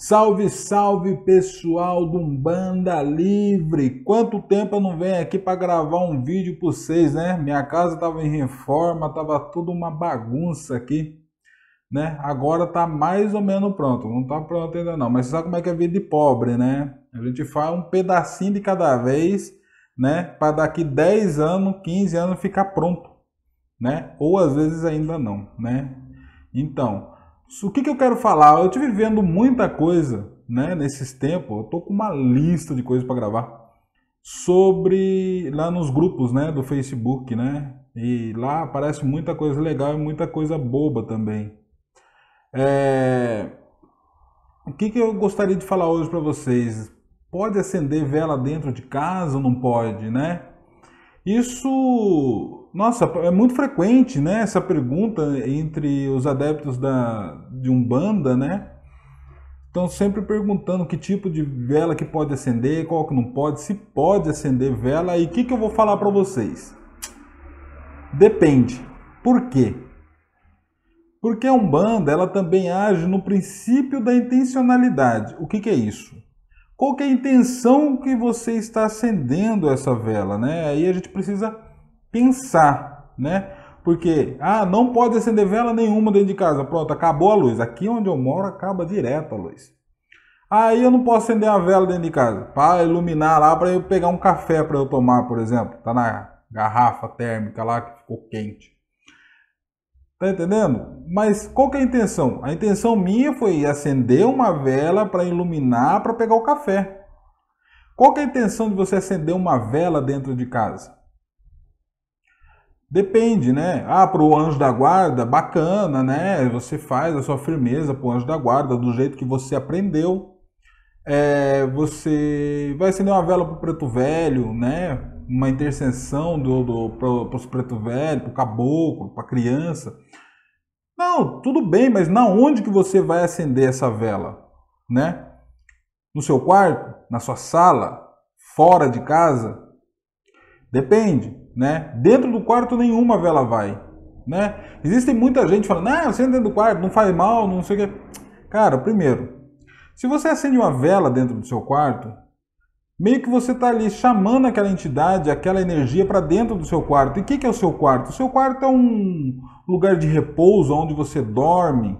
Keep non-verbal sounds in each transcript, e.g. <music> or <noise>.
Salve, salve pessoal do Umbanda Livre! Quanto tempo eu não venho aqui para gravar um vídeo para vocês, né? Minha casa estava em reforma, tava tudo uma bagunça aqui, né? Agora tá mais ou menos pronto, não tá pronto ainda não, mas sabe como é que é a vida de pobre, né? A gente faz um pedacinho de cada vez, né? Para daqui 10 anos, 15 anos ficar pronto, né? Ou às vezes ainda não, né? Então, o que, que eu quero falar? Eu tive vendo muita coisa né, nesses tempos, eu tô com uma lista de coisas para gravar sobre lá nos grupos né, do Facebook, né? E lá aparece muita coisa legal e muita coisa boba também. É... O que, que eu gostaria de falar hoje para vocês? Pode acender vela dentro de casa ou não pode, né? Isso, nossa, é muito frequente, né? Essa pergunta entre os adeptos da, de Umbanda, né? Estão sempre perguntando que tipo de vela que pode acender, qual que não pode, se pode acender vela. E o que, que eu vou falar para vocês? Depende. Por quê? Porque a Umbanda ela também age no princípio da intencionalidade. O que, que é isso? Qual que é a intenção que você está acendendo essa vela, né? Aí a gente precisa pensar, né? Porque, ah, não pode acender vela nenhuma dentro de casa. Pronto, acabou a luz. Aqui onde eu moro acaba direto a luz. Aí eu não posso acender uma vela dentro de casa para iluminar lá, para eu pegar um café para eu tomar, por exemplo. Tá na garrafa térmica lá que ficou quente. Tá entendendo? Mas qual que é a intenção? A intenção minha foi acender uma vela para iluminar, para pegar o café. Qual que é a intenção de você acender uma vela dentro de casa? Depende, né? Ah, para o anjo da guarda, bacana, né? Você faz a sua firmeza para o anjo da guarda do jeito que você aprendeu. É, você vai acender uma vela para o preto velho, né? Uma intercessão do, do, para os preto velho, para o caboclo, para a criança. Não, tudo bem, mas na onde que você vai acender essa vela, né? No seu quarto, na sua sala, fora de casa? Depende, né? Dentro do quarto nenhuma vela vai, né? Existe muita gente falando, não, acende dentro do quarto, não faz mal, não sei o que. Cara, primeiro, se você acende uma vela dentro do seu quarto, meio que você está ali chamando aquela entidade, aquela energia para dentro do seu quarto. E o que, que é o seu quarto? O seu quarto é um lugar de repouso, onde você dorme,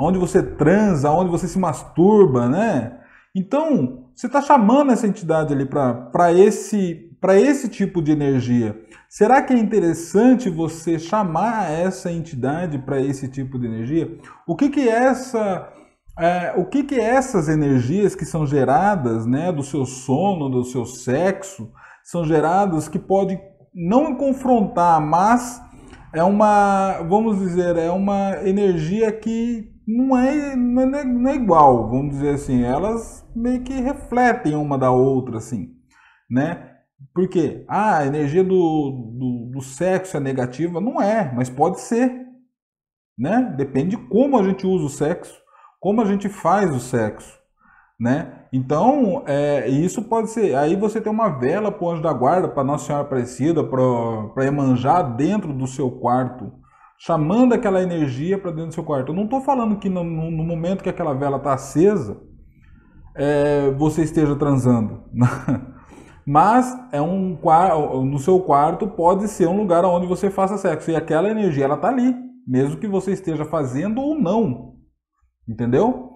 onde você transa, onde você se masturba, né? Então, você está chamando essa entidade ali para esse, esse tipo de energia. Será que é interessante você chamar essa entidade para esse tipo de energia? O que, que essa é, o que, que essas energias que são geradas né, do seu sono, do seu sexo, são geradas que pode não confrontar, mas é uma, vamos dizer, é uma energia que não é, não é, não é igual, vamos dizer assim, elas meio que refletem uma da outra, assim, né? Porque ah, a energia do, do, do sexo é negativa? Não é, mas pode ser, né? Depende de como a gente usa o sexo como a gente faz o sexo, né? Então, é, isso pode ser. Aí você tem uma vela para o anjo da guarda, para Nossa Senhora Aparecida, para emanjar dentro do seu quarto, chamando aquela energia para dentro do seu quarto. Eu não estou falando que no, no, momento que aquela vela está acesa, é, você esteja transando. <laughs> Mas é um no seu quarto pode ser um lugar onde você faça sexo e aquela energia ela está ali, mesmo que você esteja fazendo ou não. Entendeu?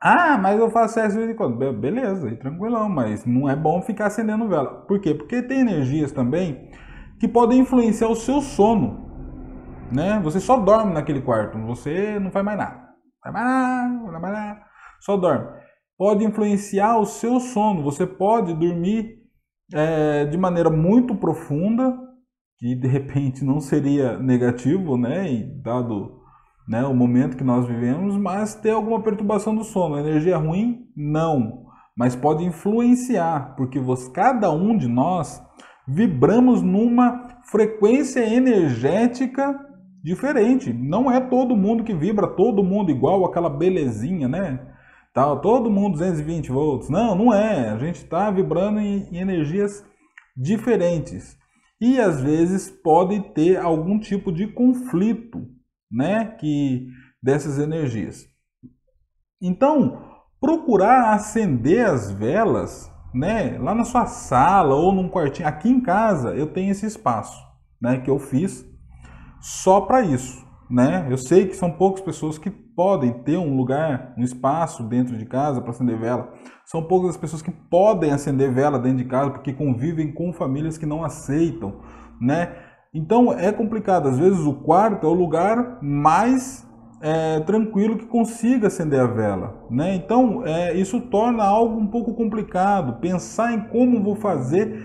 Ah, mas eu faço sexo de vez em quando. Beleza, aí tranquilão, mas não é bom ficar acendendo vela. Por quê? Porque tem energias também que podem influenciar o seu sono. Né? Você só dorme naquele quarto, você não faz mais nada. Faz mais nada, não faz mais nada. Só dorme. Pode influenciar o seu sono. Você pode dormir é, de maneira muito profunda, que de repente não seria negativo, né? E dado né, o momento que nós vivemos, mas ter alguma perturbação do sono. Energia ruim? Não. Mas pode influenciar, porque você, cada um de nós vibramos numa frequência energética diferente. Não é todo mundo que vibra, todo mundo igual, aquela belezinha, né? Tal, todo mundo 220 volts. Não, não é. A gente está vibrando em, em energias diferentes. E às vezes pode ter algum tipo de conflito né, que dessas energias. Então, procurar acender as velas, né, lá na sua sala ou num quartinho. Aqui em casa eu tenho esse espaço, né, que eu fiz só para isso, né? Eu sei que são poucas pessoas que podem ter um lugar, um espaço dentro de casa para acender vela. São poucas as pessoas que podem acender vela dentro de casa porque convivem com famílias que não aceitam, né? Então é complicado. Às vezes o quarto é o lugar mais é, tranquilo que consiga acender a vela, né? Então é, isso torna algo um pouco complicado. Pensar em como vou fazer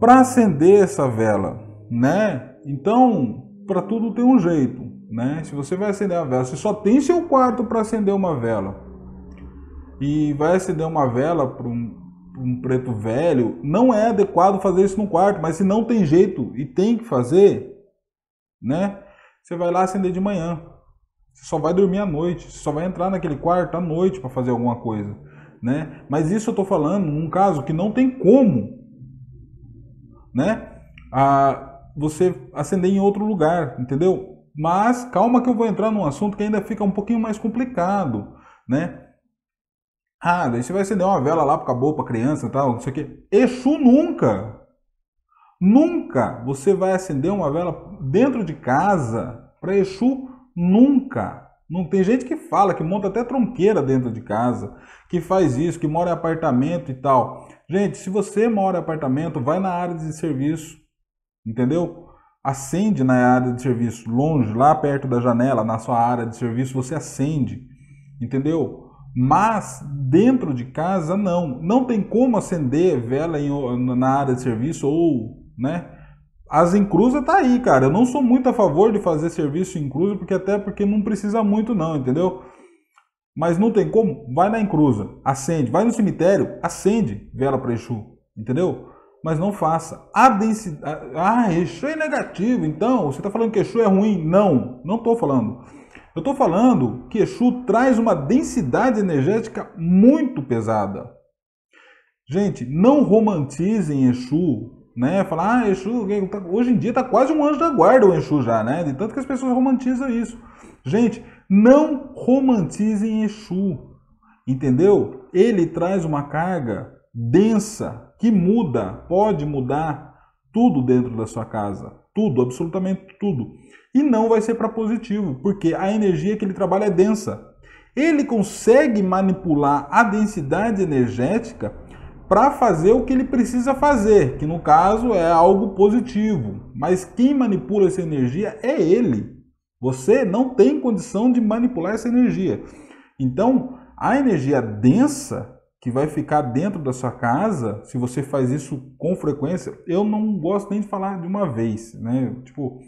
para acender essa vela, né? Então para tudo tem um jeito, né? Se você vai acender a vela, você só tem seu quarto para acender uma vela e vai acender uma vela para um, um, preto velho, não é adequado fazer isso no quarto, mas se não tem jeito e tem que fazer, né? Você vai lá acender de manhã. Você só vai dormir à noite, você só vai entrar naquele quarto à noite para fazer alguma coisa, né? Mas isso eu estou falando num caso que não tem como, né? A, você acender em outro lugar, entendeu? Mas calma que eu vou entrar num assunto que ainda fica um pouquinho mais complicado, né? Ah, daí você vai acender uma vela lá pro caboclo, pra criança e tal, não sei o quê. Exu nunca, nunca você vai acender uma vela dentro de casa para Exu, nunca. Não tem gente que fala, que monta até tronqueira dentro de casa, que faz isso, que mora em apartamento e tal. Gente, se você mora em apartamento, vai na área de serviço, entendeu? Acende na área de serviço, longe, lá perto da janela, na sua área de serviço, você acende, entendeu? Mas dentro de casa não, não tem como acender vela em, na área de serviço ou, né? As encruzas tá aí, cara. Eu não sou muito a favor de fazer serviço em cruza, porque até porque não precisa muito não, entendeu? Mas não tem como, vai na encruza, acende, vai no cemitério, acende vela para Exu, entendeu? Mas não faça. A densidade. Ah, Exu é negativo, então você está falando que Exu é ruim? Não, não estou falando. Eu estou falando que Exu traz uma densidade energética muito pesada. Gente, não romantizem Exu, né? Falar, ah, Exu, tá, hoje em dia está quase um anjo da guarda o Exu já, né? De tanto que as pessoas romantizam isso. Gente, não romantizem Exu, entendeu? Ele traz uma carga densa, que muda, pode mudar tudo dentro da sua casa. Tudo, absolutamente tudo. E não vai ser para positivo, porque a energia que ele trabalha é densa. Ele consegue manipular a densidade energética para fazer o que ele precisa fazer, que no caso é algo positivo. Mas quem manipula essa energia é ele. Você não tem condição de manipular essa energia. Então, a energia densa que vai ficar dentro da sua casa, se você faz isso com frequência, eu não gosto nem de falar de uma vez, né? Tipo,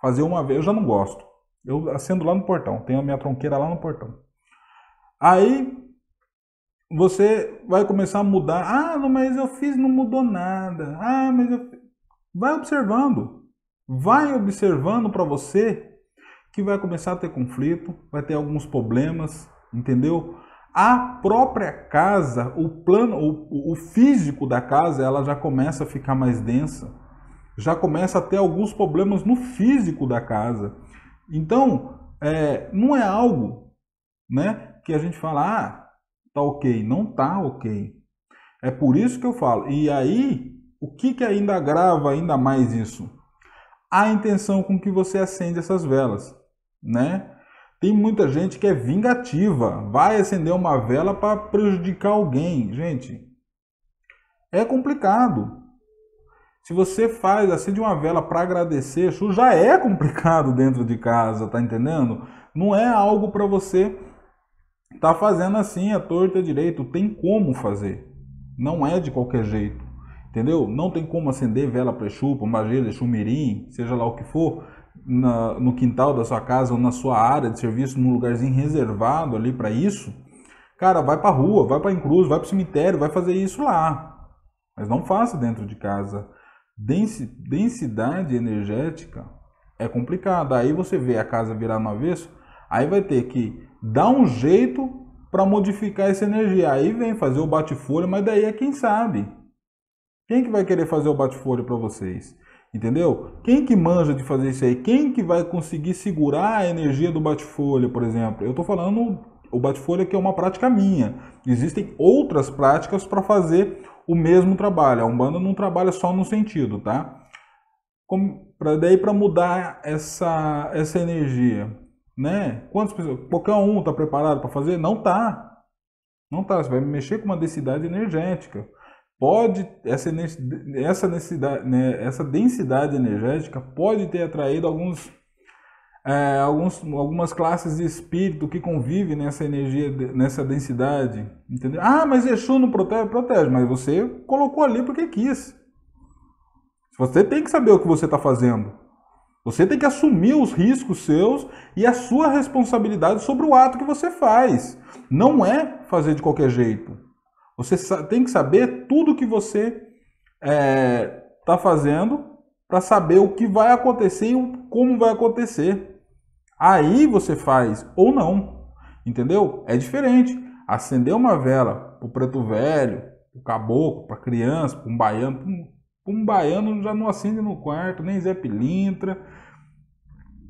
fazer uma vez, eu já não gosto. Eu acendo lá no portão, tenho a minha tronqueira lá no portão. Aí você vai começar a mudar. Ah, mas eu fiz, não mudou nada. Ah, mas eu vai observando. Vai observando para você que vai começar a ter conflito, vai ter alguns problemas, entendeu? A própria casa, o plano, o, o físico da casa, ela já começa a ficar mais densa, já começa a ter alguns problemas no físico da casa. Então, é, não é algo, né, que a gente fala, ah, tá ok, não tá ok. É por isso que eu falo. E aí, o que que ainda agrava ainda mais isso? A intenção com que você acende essas velas, né? Tem muita gente que é vingativa, vai acender uma vela para prejudicar alguém. Gente, é complicado. Se você faz, acende uma vela para agradecer, isso já é complicado dentro de casa, tá entendendo? Não é algo para você tá fazendo assim, a torta direito. Tem como fazer. Não é de qualquer jeito. Entendeu? Não tem como acender vela para Exu, para Magia, Exu Mirim, seja lá o que for na, no quintal da sua casa ou na sua área de serviço, num lugarzinho reservado ali para isso, cara, vai para rua, vai para encruz, vai para o cemitério, vai fazer isso lá. Mas não faça dentro de casa. Densidade energética é complicada. Aí você vê a casa virar no avesso, aí vai ter que dar um jeito para modificar essa energia. Aí vem fazer o bate-folha, mas daí é quem sabe. Quem que vai querer fazer o bate-folha para vocês? Entendeu? Quem que manja de fazer isso aí? Quem que vai conseguir segurar a energia do bate-folha, por exemplo? Eu estou falando o bate-folha que é uma prática minha. Existem outras práticas para fazer o mesmo trabalho. A Umbanda não trabalha só no sentido, tá? Pra, daí para mudar essa, essa energia, né? Quantas pessoas, qualquer um está preparado para fazer? Não tá. Não tá. Você vai mexer com uma densidade energética. Pode essa essa densidade, né, essa densidade energética pode ter atraído alguns é, alguns, algumas classes de espírito que convivem nessa energia, nessa densidade, entendeu? Ah, mas Exu não protege, protege, mas você colocou ali porque quis. Você tem que saber o que você está fazendo. Você tem que assumir os riscos seus e a sua responsabilidade sobre o ato que você faz. Não é fazer de qualquer jeito. Você tem que saber tudo que você está é, tá fazendo para saber o que vai acontecer e como vai acontecer. Aí você faz ou não, entendeu? É diferente. Acender uma vela para o preto velho, para o caboclo, para criança, para um baiano, para um baiano já não acende no quarto, nem Zé Pilintra,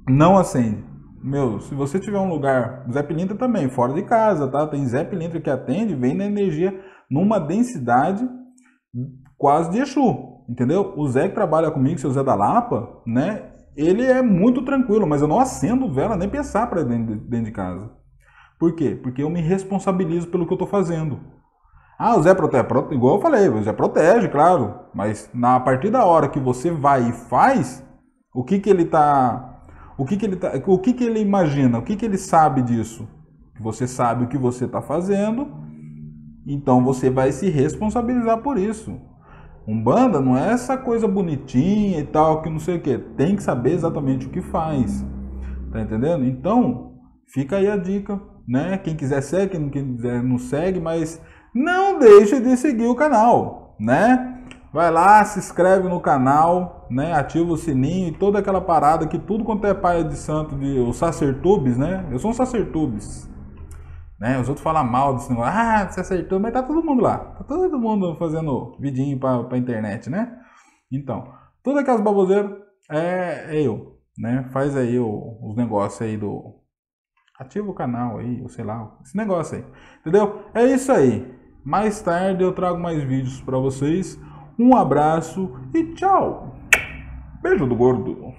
não acende. Meu, se você tiver um lugar, Zé Pilintra também, fora de casa, tá? Tem Zé Pilintra que atende, vem na energia numa densidade quase de Exu, entendeu? O Zé que trabalha comigo, seu Zé da Lapa, né? ele é muito tranquilo, mas eu não acendo vela nem pensar para dentro, dentro de casa. Por quê? Porque eu me responsabilizo pelo que eu estou fazendo. Ah, o Zé protege, igual eu falei, o Zé protege, claro, mas na a partir da hora que você vai e faz, o que que ele tá, o que que ele tá, o que que ele imagina, o que que ele sabe disso? Você sabe o que você está fazendo, então você vai se responsabilizar por isso. Umbanda não é essa coisa bonitinha e tal, que não sei o que. Tem que saber exatamente o que faz. Tá entendendo? Então, fica aí a dica, né? Quem quiser segue, quem quiser não segue, mas não deixe de seguir o canal, né? Vai lá, se inscreve no canal, né? Ativa o sininho e toda aquela parada que tudo quanto é pai de santo, de os sacertubes, né? Eu sou um sacertubes, né? Os outros falam mal desse negócio. Ah, você acertou, mas tá todo mundo lá. Tá todo mundo fazendo vidinho pra, pra internet, né? Então, todas aquelas baboseiras é, é eu, né? Faz aí o, os negócios aí do... Ativa o canal aí, ou sei lá, esse negócio aí. Entendeu? É isso aí. Mais tarde eu trago mais vídeos para vocês. Um abraço e tchau. Beijo do gordo.